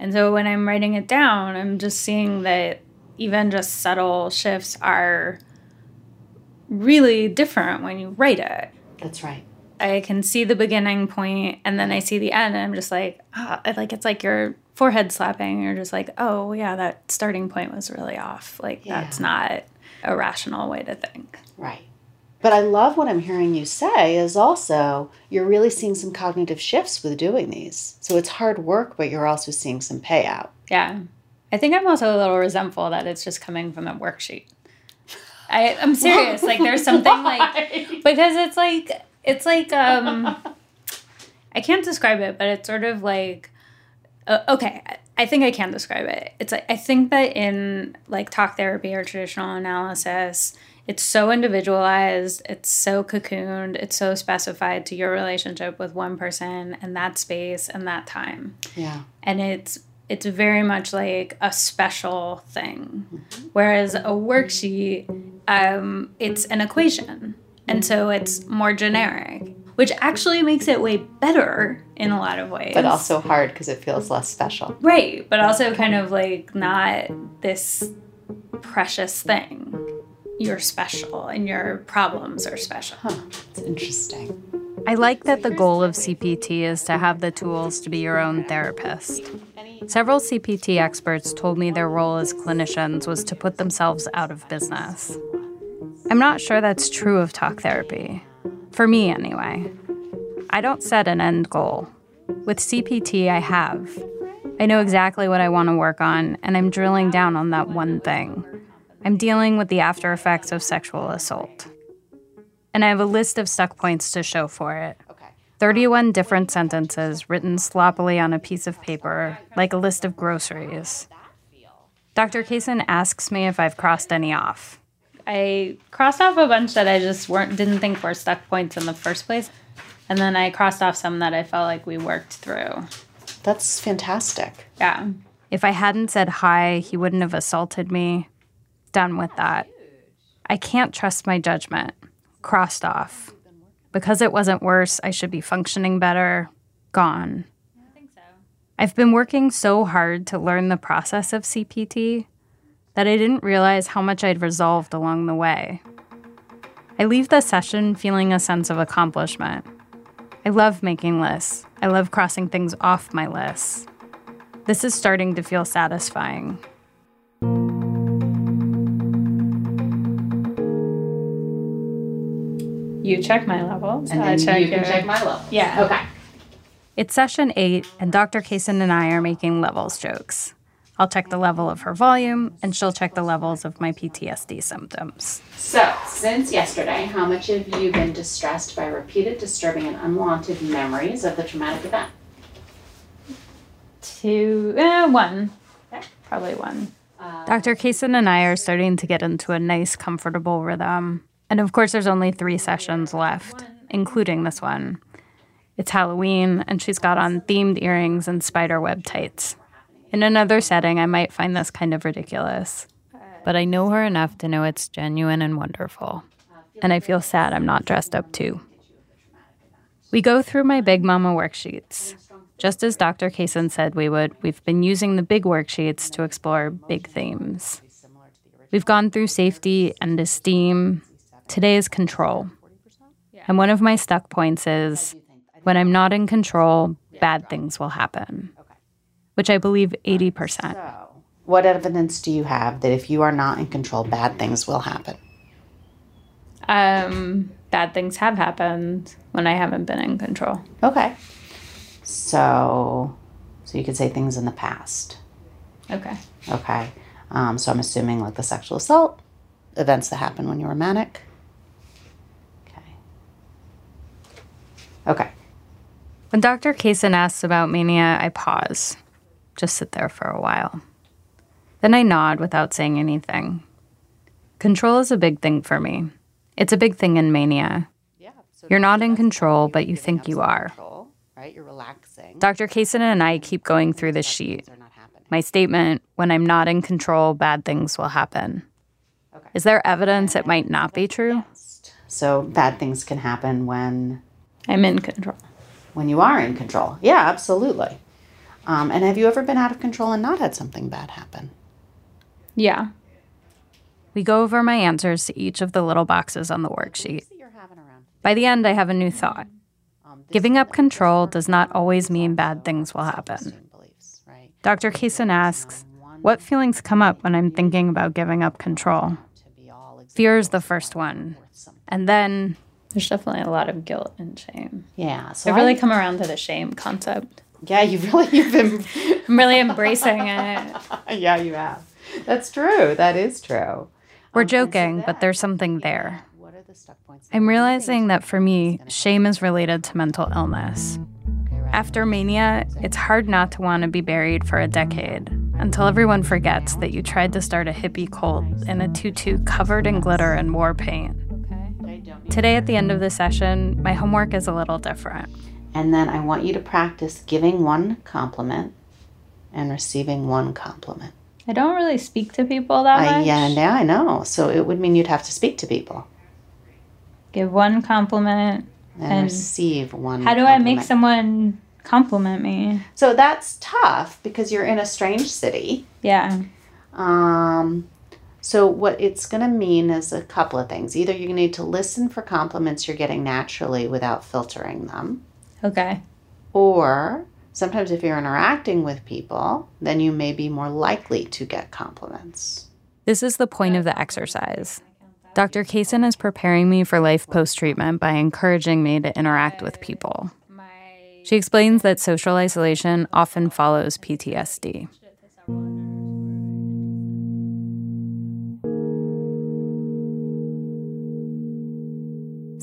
And so when I'm writing it down, I'm just seeing that even just subtle shifts are really different when you write it.
That's right.
I can see the beginning point and then I see the end and I'm just like, ah, like it's like your forehead slapping. You're just like, oh yeah, that starting point was really off. Like
Yeah.
that's not a rational way to think.
Right. But I love what I'm hearing you say is also you're really seeing some cognitive shifts with doing these. So it's hard work, but you're also seeing some payout.
Yeah. I think I'm also a little resentful that it's just coming from a worksheet. I, I'm serious. like there's something like because it's like it's like um I can't describe it, but it's sort of like uh, okay, I- I think I can describe it. It's like I think that in like talk therapy or traditional analysis, it's so individualized, it's so cocooned, it's so specified to your relationship with one person and that space and that time.
Yeah.
and it's it's very much like a special thing. Whereas a worksheet um, it's an equation. And so it's more generic which actually makes it way better in a lot of ways.
But also hard because it feels less special.
right but also kind of like not this precious thing you're special and your problems are special Huh.
It's interesting.
I like that the goal of CPT is to have the tools to be your own therapist. Several CPT experts told me their role as clinicians was to put themselves out of business. I'm not sure that's true of talk therapy. For me, anyway. I don't set an end goal. With CPT, I have. I know exactly what I want to work on, and I'm drilling down on that one thing. I'm dealing with the after effects of sexual assault. And I have a list of stuck points to show for it.
Okay.
31 different sentences written sloppily on a piece of paper, like a list of groceries. Dr. Kaysen asks me if I've crossed any off.
I crossed off a bunch that I just weren't didn't think were stuck points in the first place. And then I crossed off some that I felt like we worked through.
That's fantastic.
Yeah.
If I hadn't said hi, he wouldn't have assaulted me. Done with that. I can't trust my judgment. Crossed off. Because it wasn't worse, I should be functioning better. Gone.
I think so.
I've been working so hard to learn the process of CPT that I didn't realize how much I'd resolved along the way. I leave the session feeling a sense of accomplishment. I love making lists. I love crossing things off my lists. This is starting to feel satisfying.
You check my levels.
And
I check
you can
your-
check my level.
Yeah.
Okay.
It's session eight, and Dr. Kaysen and I are making levels jokes. I'll check the level of her volume, and she'll check the levels of my PTSD symptoms.
So, since yesterday, how much have you been distressed by repeated, disturbing, and unwanted memories of the traumatic event?
Two, eh, one. Probably one.
Dr. Kaysen and I are starting to get into a nice, comfortable rhythm. And of course, there's only three sessions left, including this one. It's Halloween, and she's got on themed earrings and spiderweb tights. In another setting, I might find this kind of ridiculous. But I know her enough to know it's genuine and wonderful. And I feel sad I'm not dressed up too. We go through my Big Mama worksheets. Just as Dr. Kaysen said we would, we've been using the big worksheets to explore big themes. We've gone through safety and esteem. Today is control. And one of my stuck points is when I'm not in control, bad things will happen, which I believe 80%.
So, what evidence do you have that if you are not in control, bad things will happen?
Um, bad things have happened when I haven't been in control.
Okay. So, so you could say things in the past.
Okay.
Okay. Um, so I'm assuming like the sexual assault, events that happened when you were manic. Okay.
When Dr. Kaysen asks about mania, I pause, just sit there for a while. Then I nod without saying anything. Control is a big thing for me. It's a big thing in mania.
Yeah. So
You're not in control, but you think you are.
Control, right? You're relaxing.
Dr. Kaysen and I keep going through this sheet.
Things are not happening.
My statement, when I'm not in control, bad things will happen. Okay. Is there evidence it might not be true?
So bad things can happen when
I'm in control.
when you are in control. Yeah, absolutely. Um, and have you ever been out of control and not had something bad happen?
Yeah.
We go over my answers to each of the little boxes on the worksheet. By the end, I have a new thought. Giving up control does not always mean bad things will happen. Dr. Kaysen asks, What feelings come up when I'm thinking about giving up control? Fear is the first one. And then
There's definitely a lot of guilt and shame.
Yeah. So
I've really come around to the shame concept.
yeah, you really you've been
I'm really embracing it.
yeah, you have. That's true. That is true.
we're um, joking, but there's something there.
What are the stuck points?
I'm realizing that for me, shame is related to mental illness. After mania, it's hard not to want to be buried for a decade until everyone forgets that you tried to start a hippie cult in a tutu covered in glitter and war paint. Today, at the end of the session, my homework is a little different.
And then I want you to practice giving one compliment and receiving one compliment.
I don't really speak to people that
I,
much.
yeah, yeah, I know. So it would mean you'd have to speak to people
Give one compliment.
and,
And
receive one.
How do I make someone compliment me?
So that's tough because you're in a strange city.
Yeah.
Um, so what it's going to mean is a couple of things. Either you need to listen for compliments you're getting naturally without filtering them,
Okay.
or sometimes if you're interacting with people, then you may be more likely to get compliments.
This is the point of the exercise. Dr. Kaysen is preparing me for life post treatment by encouraging me to interact with people. She explains that social isolation often follows PTSD.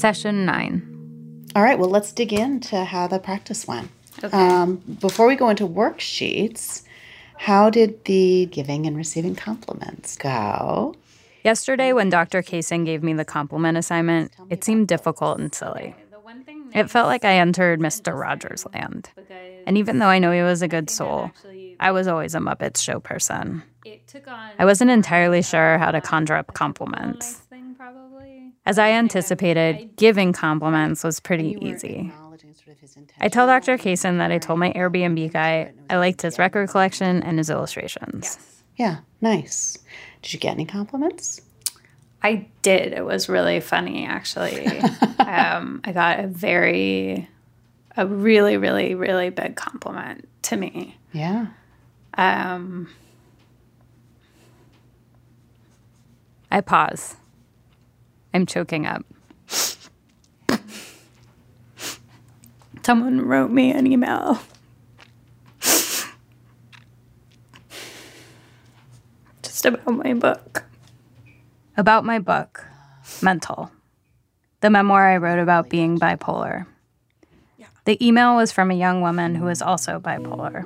Session 9.
All right, well, let's dig into how the practice went. Um, before we go into worksheets, how did the giving and receiving compliments go?
Yesterday, when Dr. Kaysen gave me the compliment assignment, it seemed difficult and silly. It felt like I entered Mr. Rogers' land. And even though I know he was a good soul, I was always a Muppets show person. I wasn't entirely sure how to conjure up compliments. As I anticipated, giving compliments was pretty easy. I tell Dr. Kaysen that I told my Airbnb guy I liked his record collection and his illustrations.
Yeah, nice. Did you get any compliments?
I did. It was really funny, actually. um, I got a very, a really, really, really big compliment to me.
Yeah.
Um,
I pause. I'm choking up.
someone wrote me an email. Just about my book.
About my book, Mental, the memoir I wrote about being bipolar. The email was from a young woman who was also bipolar.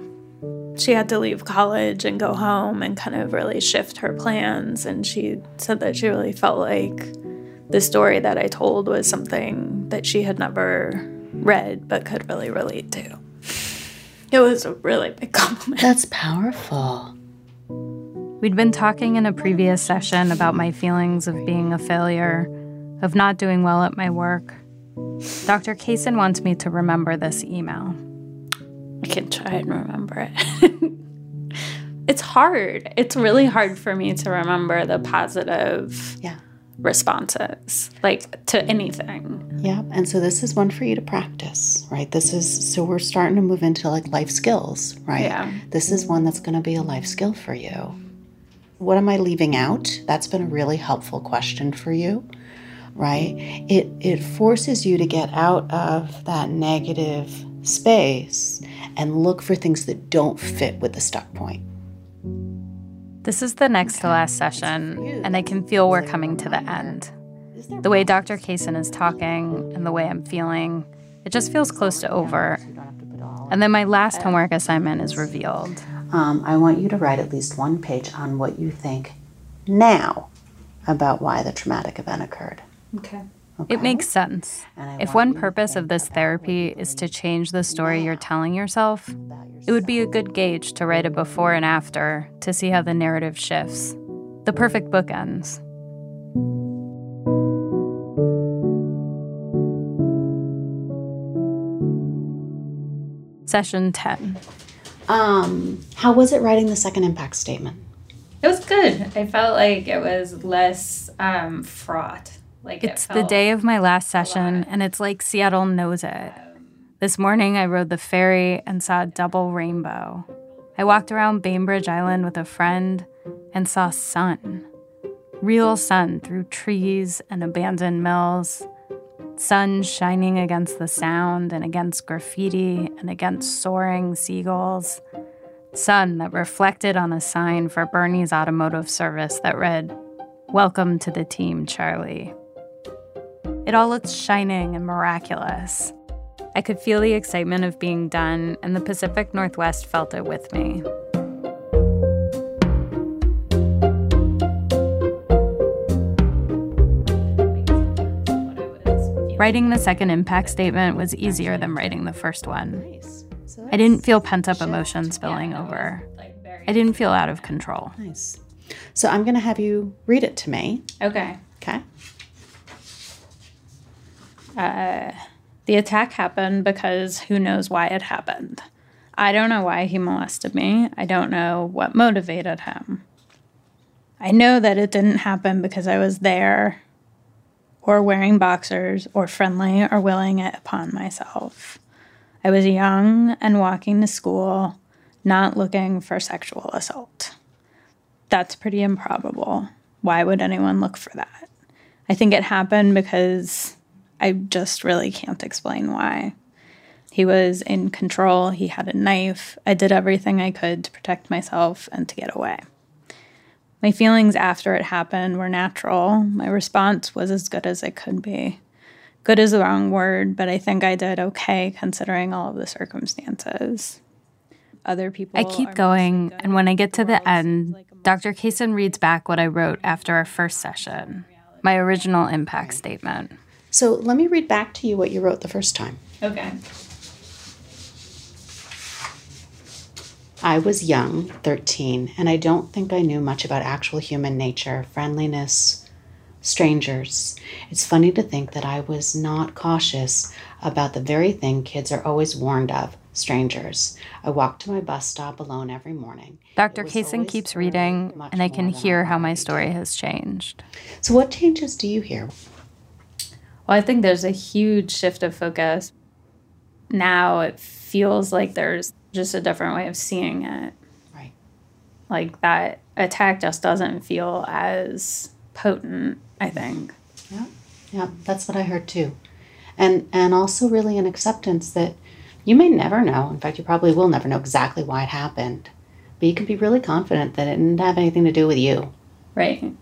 She had to leave college and go home and kind of really shift her plans. And she said that she really felt like the story that I told was something that she had never read but could really relate to. It was a really big compliment.
That's powerful.
We'd been talking in a previous session about my feelings of being a failure, of not doing well at my work. Dr. Kaysen wants me to remember this email.
I can try and remember it. it's hard. It's really hard for me to remember the positive
Yeah.
Responses, like to anything.
Yeah. And so this is one for you to practice, right? This is so we're starting to move into like life skills, right?
Yeah.
This is one that's going to be a life skill for you. What am I leaving out? That's been a really helpful question for you, right? It it forces you to get out of that negative space and look for things that don't fit with the stuck point.
This is the next to last session, and I can feel we're coming to the end. The way Dr. Kaysen is talking and the way I'm feeling, it just feels close to over. And then my last homework assignment is revealed.
Um, I want you to write at least one page on what you think now about why the traumatic event occurred.
Okay.
It makes sense. If one purpose of this therapy is to change the story you're telling yourself, it would be a good gauge to write a before and after to see how the narrative shifts. The perfect book ends. Session 10.
Um, how was it writing the second impact statement?
It was good. I felt like it was less um, fraught. Like
it's the day of my last session, and it's like Seattle knows it. This morning, I rode the ferry and saw a double rainbow. I walked around Bainbridge Island with a friend and saw sun. Real sun through trees and abandoned mills. Sun shining against the sound and against graffiti and against soaring seagulls. Sun that reflected on a sign for Bernie's automotive service that read, Welcome to the team, Charlie. It all looked shining and miraculous. I could feel the excitement of being done, and the Pacific Northwest felt it with me. Writing the second impact statement was easier than writing the first one. I didn't feel pent up emotion spilling over. I didn't feel out of control.
Nice. So I'm going to have you read it to me.
Okay.
Okay.
The attack happened because who knows why it happened. I don't know why he molested me. I don't know what motivated him. I know that it didn't happen because I was there or wearing boxers or friendly or willing it upon myself. I was young and walking to school, not looking for sexual assault. That's pretty improbable. Why would anyone look for that? I think it happened because I just really can't explain why. He was in control, he had a knife. I did everything I could to protect myself and to get away. My feelings after it happened were natural. My response was as good as it could be. Good is the wrong word, but I think I did okay considering all of the circumstances. Other people.
I keep going, and when I get to the end, Dr. Kaysen reads back what I wrote after our first session my original impact statement.
So let me read back to you what you wrote the first time.
Okay.
I was young, 13, and I don't think I knew much about actual human nature, friendliness, strangers. It's funny to think that I was not cautious about the very thing kids are always warned of strangers. I walked to my bus stop alone every morning.
Dr. Kaysen keeps reading, and I can hear how my story has changed.
So, what changes do you hear?
Well, I think there's a huge shift of focus. Now it feels like there's just a different way of seeing it.
Right.
Like that attack just doesn't feel as potent, I think.
Yeah. Yeah, that's what I heard too. And and also really an acceptance that you may never know. In fact, you probably will never know exactly why it happened. But you can be really confident that it didn't have anything to do with you.
Right.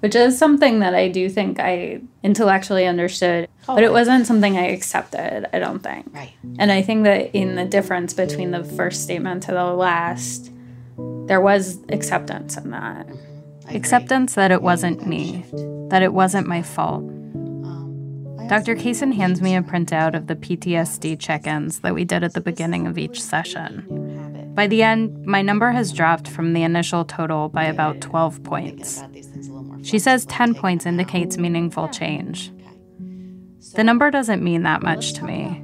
Which is something that I do think I intellectually understood, but it wasn't something I accepted, I don't think.
Right.
And I think that in the difference between the first statement to the last, there was acceptance in that.
Acceptance that it wasn't me, that it wasn't my fault. Dr. Kaysen hands me a printout of the PTSD check ins that we did at the beginning of each session. By the end, my number has dropped from the initial total by about 12 points. She says 10 points indicates meaningful change. The number doesn't mean that much to me,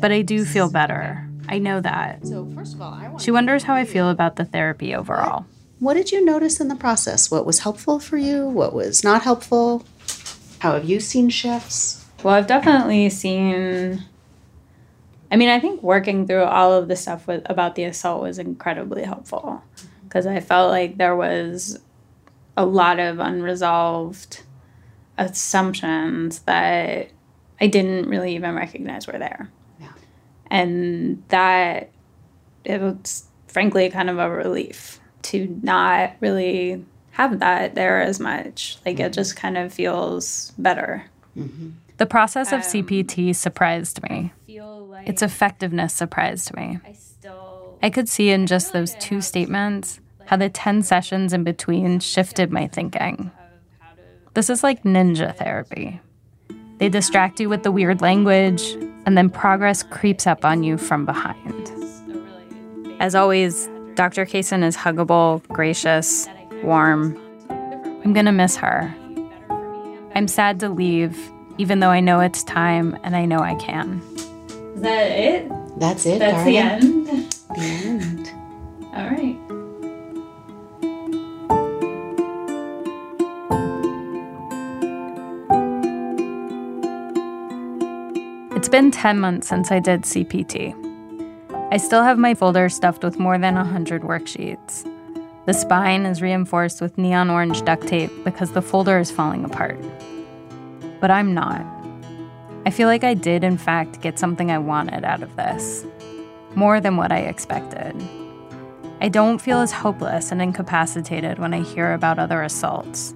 but I do feel better. I know that. She wonders how I feel about the therapy overall.
What did you notice in the process? What was helpful for you? What was not helpful? How have you seen shifts?
Well, I've definitely seen. I mean, I think working through all of the stuff with about the assault was incredibly helpful because I felt like there was a lot of unresolved assumptions that I didn't really even recognize were there.
Yeah.
And that it was frankly kind of a relief to not really have that there as much. Like it just kind of feels better.
Mm-hmm.
The process of CPT surprised me. Its effectiveness surprised me. I could see in just those two statements how the 10 sessions in between shifted my thinking. This is like ninja therapy. They distract you with the weird language, and then progress creeps up on you from behind. As always, Dr. Kaysen is huggable, gracious, warm. I'm gonna miss her. I'm sad to leave, even though I know it's time and I know I can.
Is that it?
That's it.
That's
darling.
the end.
The end.
All right.
Been 10 months since I did CPT. I still have my folder stuffed with more than 100 worksheets. The spine is reinforced with neon orange duct tape because the folder is falling apart. But I'm not. I feel like I did, in fact, get something I wanted out of this. More than what I expected. I don't feel as hopeless and incapacitated when I hear about other assaults.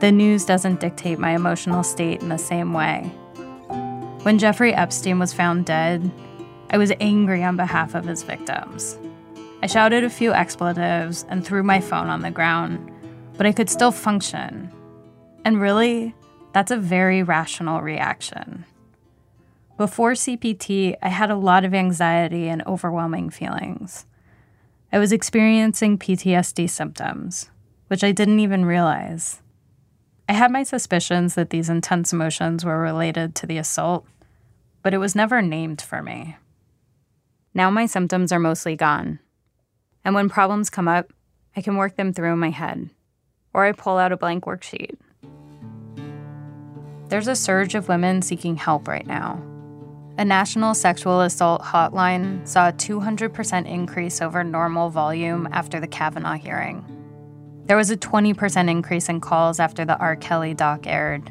The news doesn't dictate my emotional state in the same way. When Jeffrey Epstein was found dead, I was angry on behalf of his victims. I shouted a few expletives and threw my phone on the ground, but I could still function. And really, that's a very rational reaction. Before CPT, I had a lot of anxiety and overwhelming feelings. I was experiencing PTSD symptoms, which I didn't even realize. I had my suspicions that these intense emotions were related to the assault, but it was never named for me. Now my symptoms are mostly gone. And when problems come up, I can work them through in my head, or I pull out a blank worksheet. There's a surge of women seeking help right now. A national sexual assault hotline saw a 200% increase over normal volume after the Kavanaugh hearing. There was a 20% increase in calls after the R. Kelly doc aired.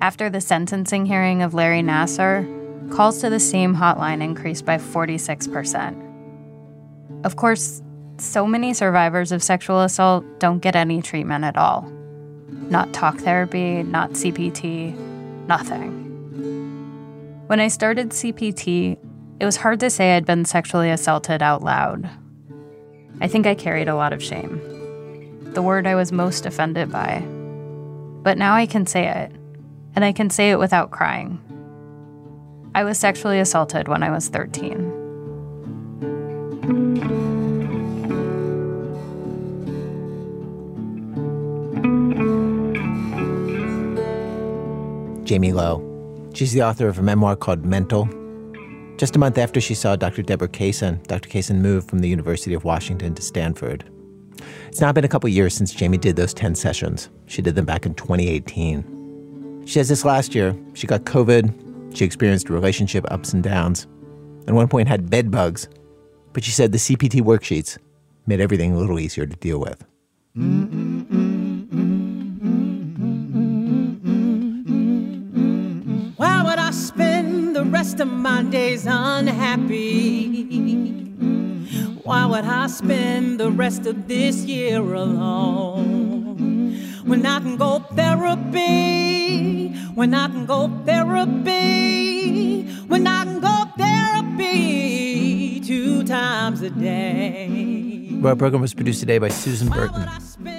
After the sentencing hearing of Larry Nassar, calls to the same hotline increased by 46%. Of course, so many survivors of sexual assault don't get any treatment at all. Not talk therapy, not CPT, nothing. When I started CPT, it was hard to say I'd been sexually assaulted out loud. I think I carried a lot of shame, the word I was most offended by. But now I can say it, and I can say it without crying. I was sexually assaulted when I was 13.
Jamie Lowe. She's the author of a memoir called Mental. Just a month after she saw Dr. Deborah Kaysen, Dr. Kaysen moved from the University of Washington to Stanford. It's now been a couple years since Jamie did those 10 sessions. She did them back in 2018. She says this last year, she got COVID, she experienced relationship ups and downs, at one point had bed bugs, but she said the CPT worksheets made everything a little easier to deal with.
Why would I spend the rest of my days unhappy? Why would I spend the rest of this year alone? When I can go therapy, when I can go therapy, when I can go therapy times a day.
Our program was produced today by Susan Burton.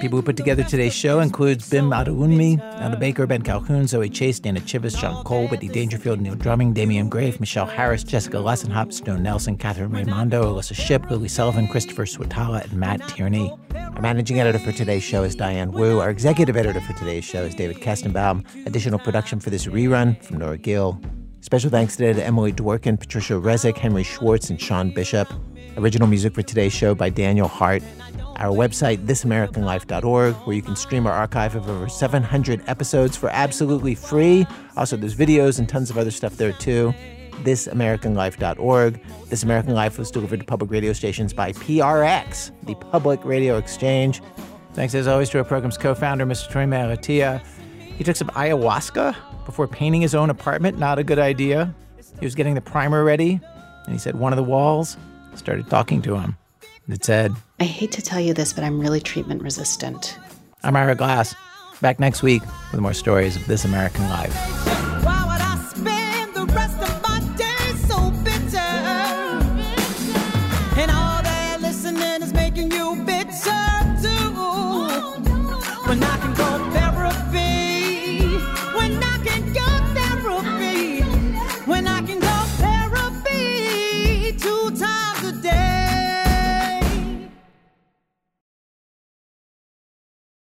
People who put together today's show includes Bim Adewunmi, Anna Baker, Ben Calhoun, Zoe Chase, Dana Chivvis, John Cole, Whitney Dangerfield, Neil Drumming, Damian Graef, Michelle Harris, Jessica Lussenhop, Stowe Nelson, Katherine Raimondo, Alissa Shipp, Lily Sullivan, Christopher Swetala, and Matt Tierney. Our managing editor for today's show is Diane Wu. Our executive editor for today's show is David Kestenbaum. Additional production for this rerun from Nora Gill. Special thanks today to Emily Dworkin, Patricia Resick, Henry Schwartz, and Sean Bishop. Original music for today's show by Daniel Hart. Our website, thisamericanlife.org, where you can stream our archive of over 700 episodes for absolutely free. Also, there's videos and tons of other stuff there too. Thisamericanlife.org. This American Life was delivered to public radio stations by PRX, the Public Radio Exchange. Thanks as always to our program's co-founder, Mr. Torey Malatia. He took some ayahuasca before painting his own apartment. Not a good idea. He was getting the primer ready, and he said one of the walls started talking to him. It said,
I hate to tell you this, but I'm really treatment resistant.
I'm Ira Glass. Back next week with more stories of This American Life.